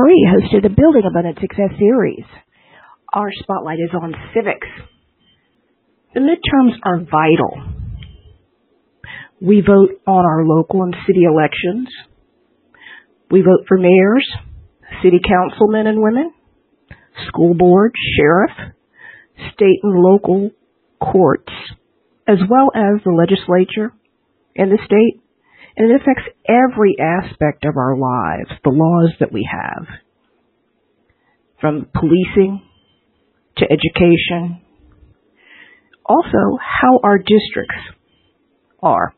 Marie, host of the Building Abundant Success series. Our spotlight is on civics. The midterms are vital. We vote on our local and city elections. We vote for mayors, city councilmen and women, school board, sheriff, state and local courts, as well as the legislature in the state. And it affects every aspect of our lives, the laws that we have, from policing to education, also how our districts are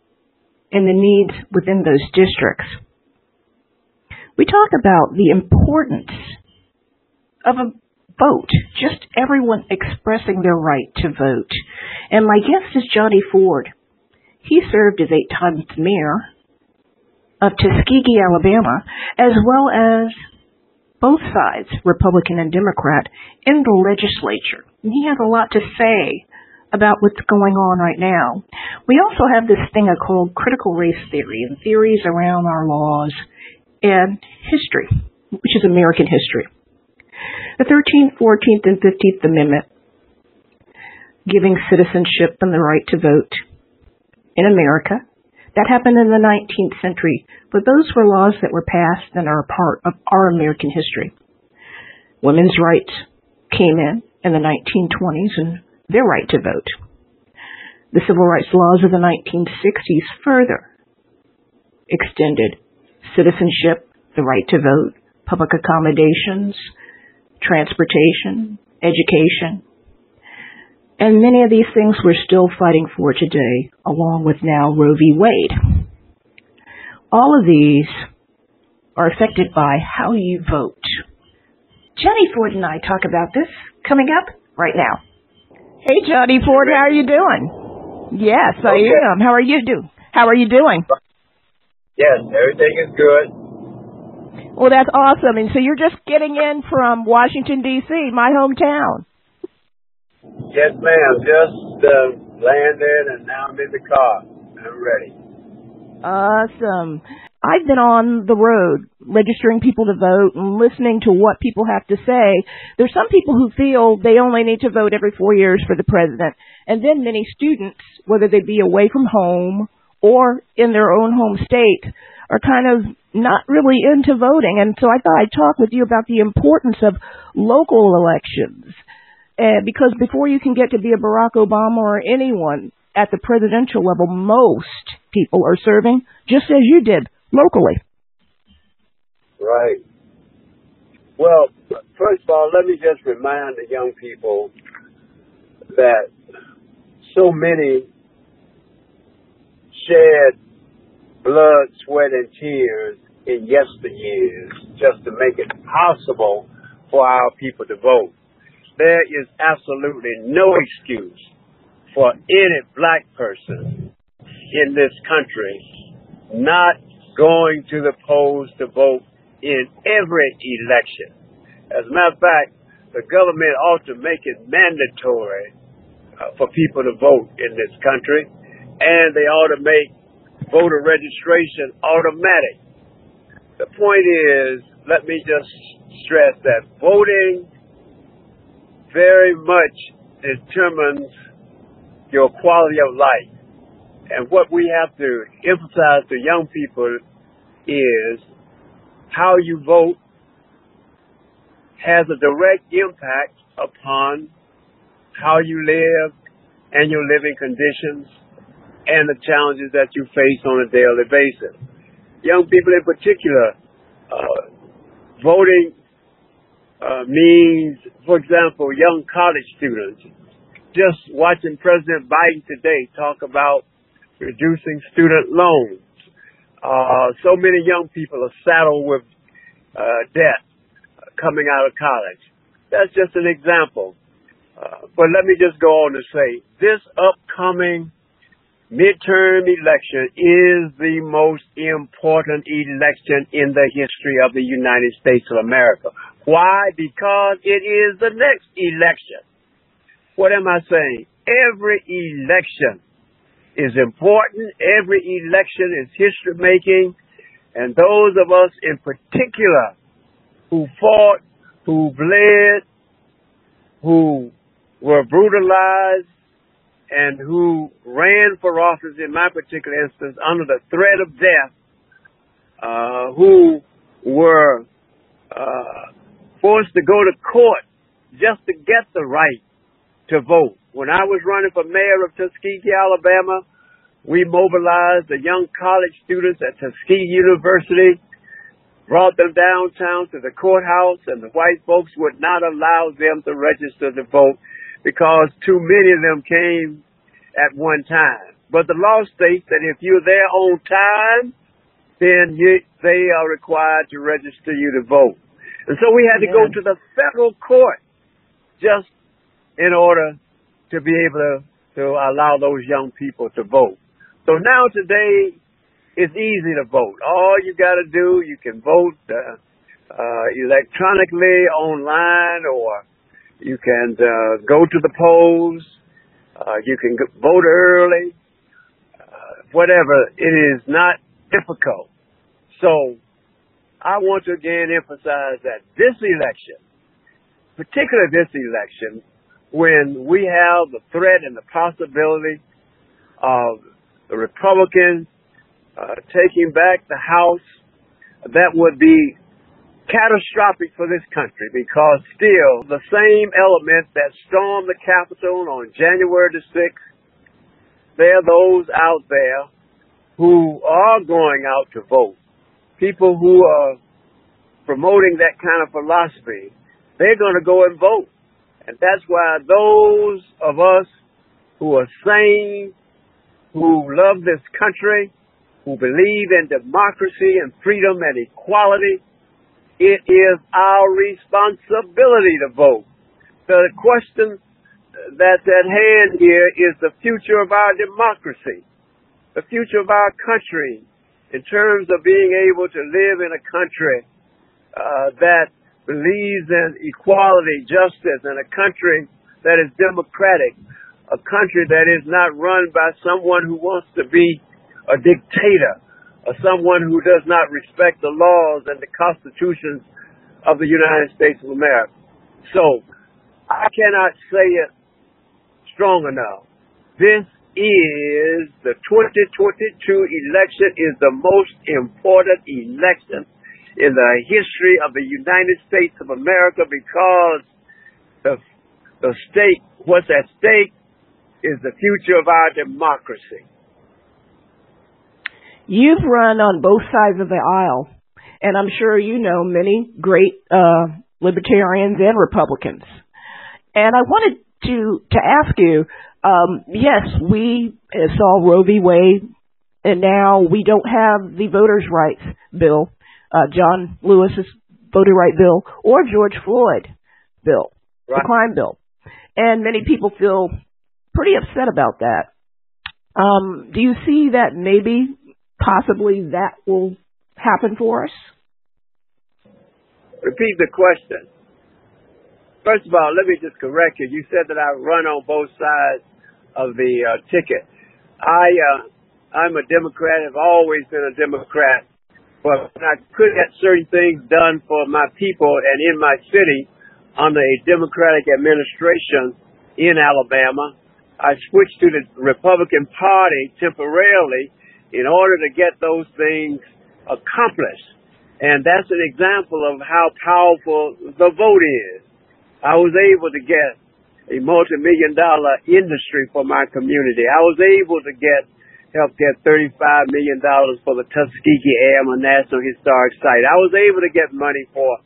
and the needs within those districts. We talk about the importance of a vote, just everyone expressing their right to vote. And my guest is Johnny Ford. He served as eight times mayor of Tuskegee, Alabama, as well as both sides, Republican and Democrat, in the legislature. And he has a lot to say about what's going on right now. We also have this thing called critical race theory and theories around our laws and history, which is American history. The 13th, 14th, and 15th Amendment giving citizenship and the right to vote in America. That happened in the 19th century, but those were laws that were passed and are a part of our American history. Women's rights came in in the 1920s and their right to vote. The civil rights laws of the 1960s further extended citizenship, the right to vote, public accommodations, transportation, education. And many of these things we're still fighting for today, along with now Roe v. Wade. All of these are affected by how you vote. Johnny Ford and I talk about this coming up right now. Hey, Johnny Ford, how are you doing? Yes, I Okay. am. How are you doing? How are you doing? Yes, everything is good. Well, that's awesome. And so you're just getting in from Washington D.C., my hometown. Yes, ma'am. Just uh, landed, and now I'm in the car. I'm ready. Awesome. I've been on the road registering people to vote and listening to what people have to say. There's some people who feel they only need to vote every four years for the president. And then many students, whether they be away from home or in their own home state, are kind of not really into voting. And so I thought I'd talk with you about the importance of local elections. Uh, because before you can get to be a Barack Obama or anyone at the presidential level, most people are serving just as you did locally. Right. Well, first of all, let me just remind the young people that so many shed blood, sweat, and tears in yesteryears just to make it possible for our people to vote. There is absolutely no excuse for any black person in this country not going to the polls to vote in every election. As a matter of fact, the government ought to make it mandatory uh, for people to vote in this country, and they ought to make voter registration automatic. The point is, let me just stress that voting very much determines your quality of life. And what we have to emphasize to young people is how you vote has a direct impact upon how you live and your living conditions and the challenges that you face on a daily basis. Young people in particular, uh, voting uh, means, for example, young college students, just watching President Biden today talk about reducing student loans. Uh, so many young people are saddled with uh, debt coming out of college. That's just an example. Uh, but let me just go on to say this upcoming midterm election is the most important election in the history of the United States of America. Why? Because it is the next election. What am I saying? Every election is important. Every election is history making. And those of us in particular who fought, who bled, who were brutalized, and who ran for office in my particular instance under the threat of death, uh, who were uh, forced to go to court just to get the right to vote. When I was running for mayor of Tuskegee, Alabama, we mobilized the young college students at Tuskegee University, brought them downtown to the courthouse, and the white folks would not allow them to register to vote because too many of them came at one time. But the law states that if you're there on time, then you, they are required to register you to vote. And so we had to go to the federal court just in order to be able to, to allow those young people to vote. So now today, it's easy to vote. All you got to do, you can vote uh, uh, electronically, online, or you can uh, go to the polls. Uh, you can vote early. Uh, whatever. It is not difficult. So I want to again emphasize that this election, particularly this election, when we have the threat and the possibility of the Republicans uh, taking back the House, that would be catastrophic for this country because still the same elements that stormed the Capitol on January the 6th, there are those out there who are going out to vote people who are promoting that kind of philosophy, they're going to go and vote. And that's why those of us who are sane, who love this country, who believe in democracy and freedom and equality, it is our responsibility to vote. So the question that's at hand here is the future of our democracy, the future of our country, in terms of being able to live in a country uh, that believes in equality, justice, and a country that is democratic, a country that is not run by someone who wants to be a dictator or someone who does not respect the laws and the constitutions of the United States of America. So I cannot say it strong enough. This is the 2022 election is the most important election in the history of the United States of America because the, the stake, what's at stake is the future of our democracy. You've run on both sides of the aisle, and I'm sure you know many great uh, libertarians and Republicans. And I wanted to to ask you, um, yes, we saw Roe v. Wade, and now we don't have the voters' rights bill, uh, John Lewis's voting right bill, or George Floyd bill, right. the crime bill, and many people feel pretty upset about that. Um, do you see that maybe, possibly, that will happen for us? Repeat the question. First of all, let me just correct you. You said that I run on both sides of the uh, ticket. I uh, I'm a Democrat. I've always been a Democrat. But when I could get certain things done for my people and in my city under a Democratic administration in Alabama, I switched to the Republican Party temporarily in order to get those things accomplished. And that's an example of how powerful the vote is. I was able to get a multi-million dollar industry for my community. I was able to get help get $35 million for the Tuskegee Airmen National Historic Site. I was able to get money for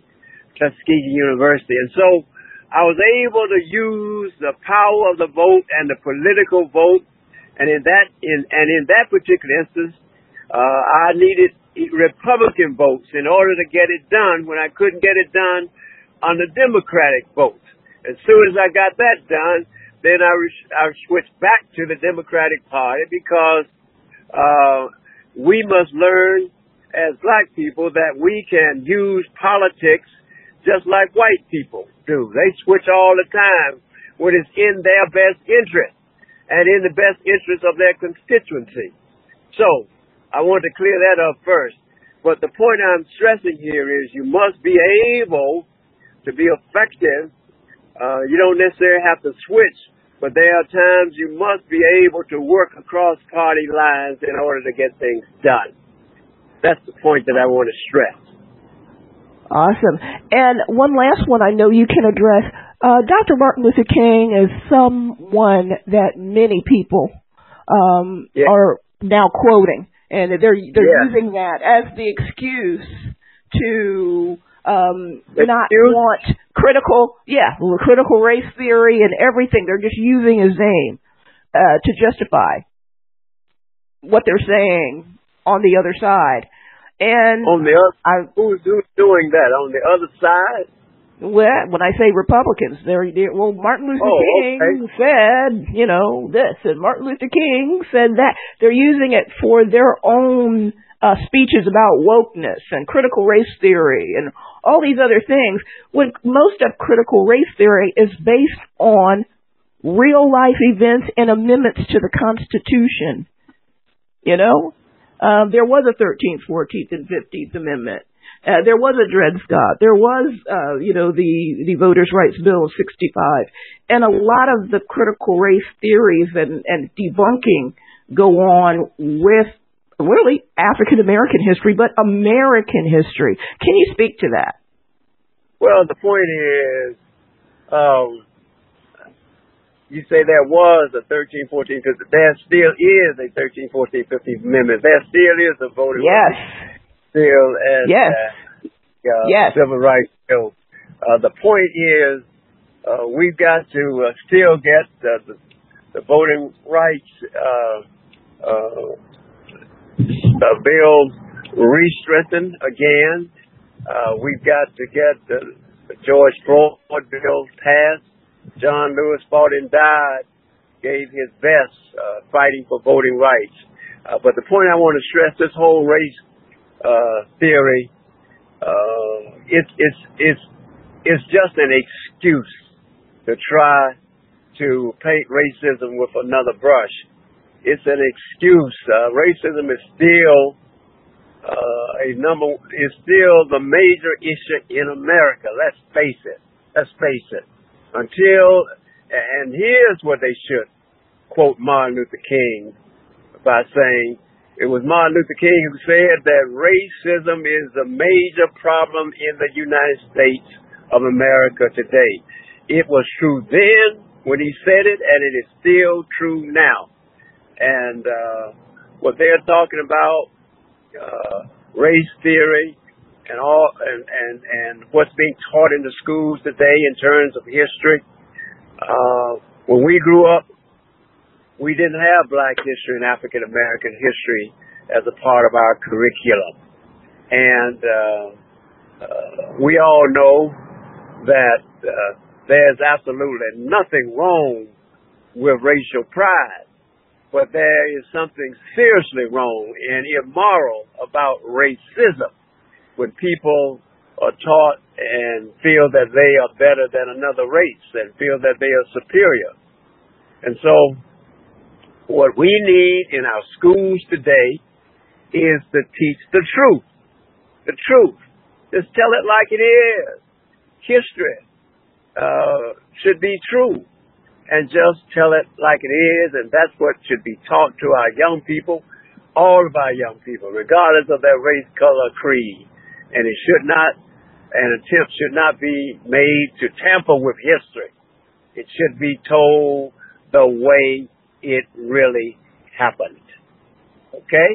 Tuskegee University. And so I was able to use the power of the vote and the political vote. And in that, in, and in that particular instance, uh, I needed Republican votes in order to get it done when I couldn't get it done on the Democratic vote. As soon as I got that done, then I, re- I switched back to the Democratic Party because uh, we must learn as black people that we can use politics just like white people do. They switch all the time when it's in their best interest and in the best interest of their constituency. So I want to clear that up first. But the point I'm stressing here is you must be able to be effective. Uh, you don't necessarily have to switch, but there are times you must be able to work across party lines in order to get things done. That's the point that I want to stress. Awesome. And one last one I know you can address. Uh, Dr. Martin Luther King is someone that many people um, yeah. are now quoting, and they're they're yeah. using that as the excuse to um, not want critical, yeah, critical race theory and everything. They're just using his name uh, to justify what they're saying on the other side. And on the other, I, who's doing that on the other side? Well, when I say Republicans, they're, they're well, Martin Luther oh, King okay. said, you know, this, and Martin Luther King said that. They're using it for their own uh, speeches about wokeness and critical race theory and all these other things. When most of critical race theory is based on real life events and amendments to the Constitution. You know, um, there was a 13th, 14th, and 15th Amendment. Uh, there was a Dred Scott. There was, uh, you know, the the Voters' Rights Bill of '65, and a lot of the critical race theories and, and debunking go on with really African American history, but American history. Can you speak to that? Well, the point is, um, you say there was a 13, 14, because there still is a 13, 14, 15 amendment. There still is a voting yes. still as yes. Uh, uh, yes. civil rights bill. Uh, the point is, uh, we've got to uh, still get the, the, the voting rights uh, uh, uh, bill re-strengthened again. Uh, we've got to get the, the George Floyd bill passed. John Lewis fought and died, gave his best uh, fighting for voting rights. Uh, but the point I want to stress, this whole race uh, theory, uh, it's it's it's it's just an excuse to try to paint racism with another brush. It's an excuse. Uh, racism is still uh, a number is still the major issue in America. Let's face it. Let's face it until, and here's what they should quote Martin Luther King by saying, it was Martin Luther King who said that racism is the major problem in the United States of America today. It was true then when he said it, and it is still true now. And uh, what they're talking about, uh, race theory, and all and, and, and what's being taught in the schools today in terms of history. Uh, when we grew up, we didn't have black history and African American history as a part of our curriculum. And uh, uh, we all know that uh, there's absolutely nothing wrong with racial pride, but there is something seriously wrong and immoral about racism when people are taught and feel that they are better than another race and feel that they are superior. And so what we need in our schools today is to teach the truth. The truth. Just tell it like it is. History uh, should be true. And just tell it like it is, and that's what should be taught to our young people, all of our young people, regardless of their race, color, creed and it should not, an attempt should not be made to tamper with history. It should be told the way it really happened. Okay?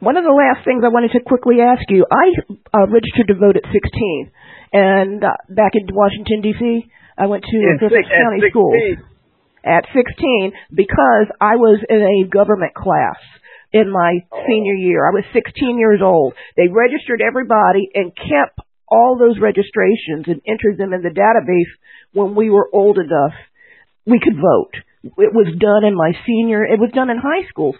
One of the last things I wanted to quickly ask you, I uh, registered to vote at 16, and uh, back in Washington D.C., I went to Griffith County School at 16 because I was in a government class in my oh. senior year. I was 16 years old. They registered everybody and kept all those registrations and entered them in the database when we were old enough we could vote. It was done in my senior, it was done in high schools.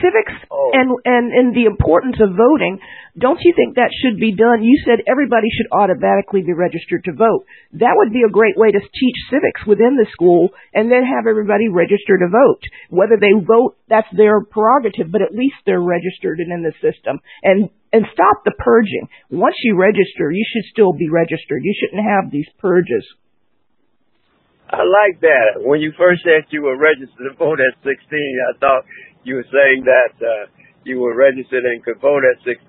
Civics Oh. and and and the importance of voting don't you think that should be done? You said everybody should automatically be registered to vote. That would be a great way to teach civics within the school and then have everybody register to vote. Whether they vote that's their prerogative but at least they're registered and in the system. And and stop the purging. Once you register you should still be registered. You shouldn't have these purges I like that. When you first said you were registered to vote at 16, I thought you were saying that uh, you were registered and could vote at 16,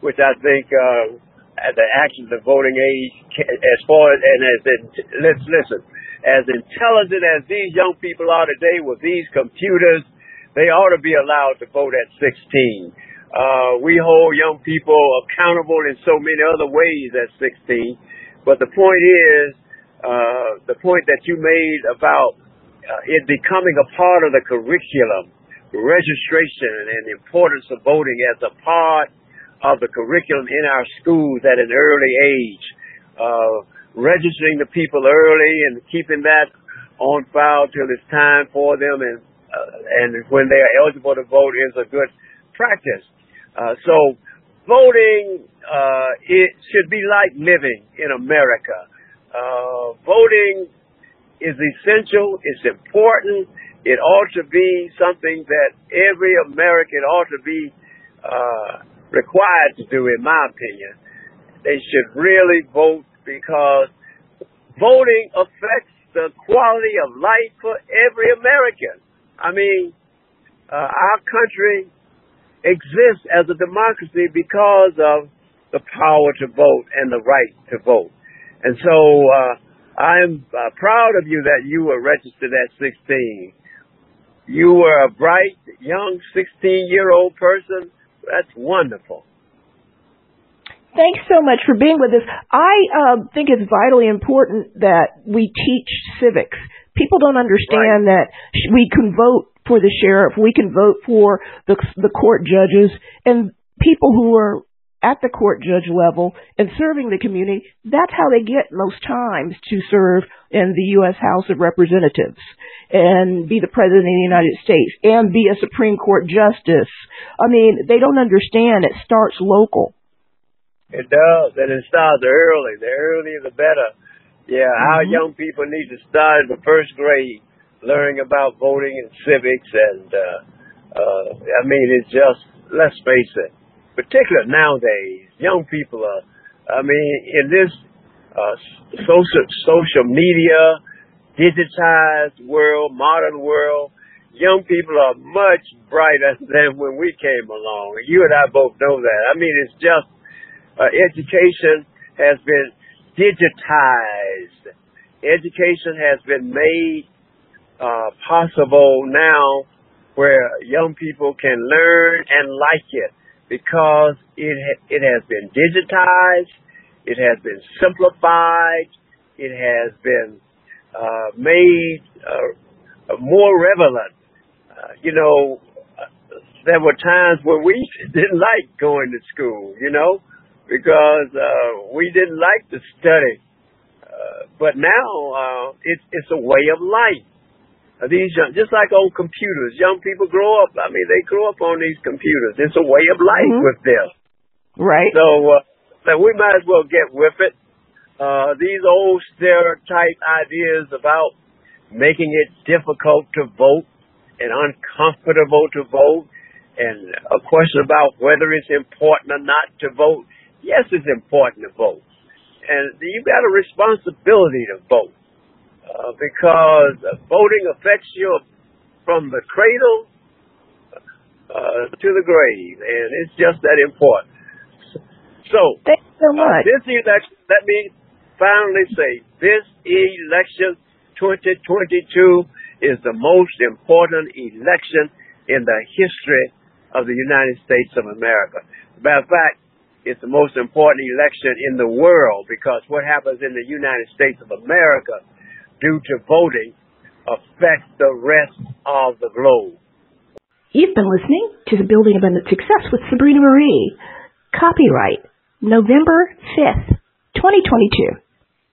which I think uh, at the actual the voting age, as far as and as let's listen, as intelligent as these young people are today with these computers, they ought to be allowed to vote at 16. Uh, we hold young people accountable in so many other ways at 16, but the point is uh, the point that you made about uh, it becoming a part of the curriculum, registration and the importance of voting as a part of the curriculum in our schools at an early age. Uh, registering the people early and keeping that on file till it's time for them and uh, and when they are eligible to vote is a good practice. Uh, so voting uh, it should be like living in America. Uh, voting is essential. It's important. It ought to be something that every American ought to be uh, required to do, in my opinion. They should really vote because voting affects the quality of life for every American. I mean, uh, our country exists as a democracy because of the power to vote and the right to vote. And so uh, I'm uh, proud of you that you were registered at 16. You were a bright, young 16 year old person. That's wonderful. Thanks so much for being with us. I uh, think it's vitally important that we teach civics. People don't understand Right. that we can vote for the sheriff, we can vote for the the court judges, and people who are at the court judge level and serving the community. That's how they get most times to serve in the U.S. House of Representatives and be the president of the United States and be a Supreme Court justice. I mean, they don't understand. It starts local. It does, and it starts early. The earlier, the better. Yeah, our Mhm. young people need to start in the first grade, learning about voting and civics, and uh, uh, I mean, it's just let's face it, particularly nowadays, young people are. I mean, in this uh, social social media, digitized world, modern world, young people are much brighter than when we came along. You and I both know that. I mean, it's just uh, education has been digitized. Education has been made uh, possible now where young people can learn and like it because it it has been digitized, it has been simplified, it has been uh, made uh, more relevant. Uh, you know, uh, there were times when we didn't like going to school, you know, because uh, we didn't like to study. Uh, but now uh, it's it's a way of life. These young, just like on computers, young people grow up. I mean, they grow up on these computers. It's a way of life Mhm. with them. Right. So, uh, so we might as well get with it. Uh, these old stereotype ideas about making it difficult to vote and uncomfortable to vote and a question about whether it's important or not to vote. Yes, it's important to vote. And you've got a responsibility to vote uh, because voting affects you from the cradle uh, to the grave, and it's just that important. So, Thanks so uh, much. this election, let me finally say, this election 2022 is the most important election in the history of the United States of America. Matter of fact, it's the most important election in the world because what happens in the United States of America due to voting affect the rest of the globe. You've been listening to the Building Abundant Success with Sabrina Marie. Copyright November 5th, 2022.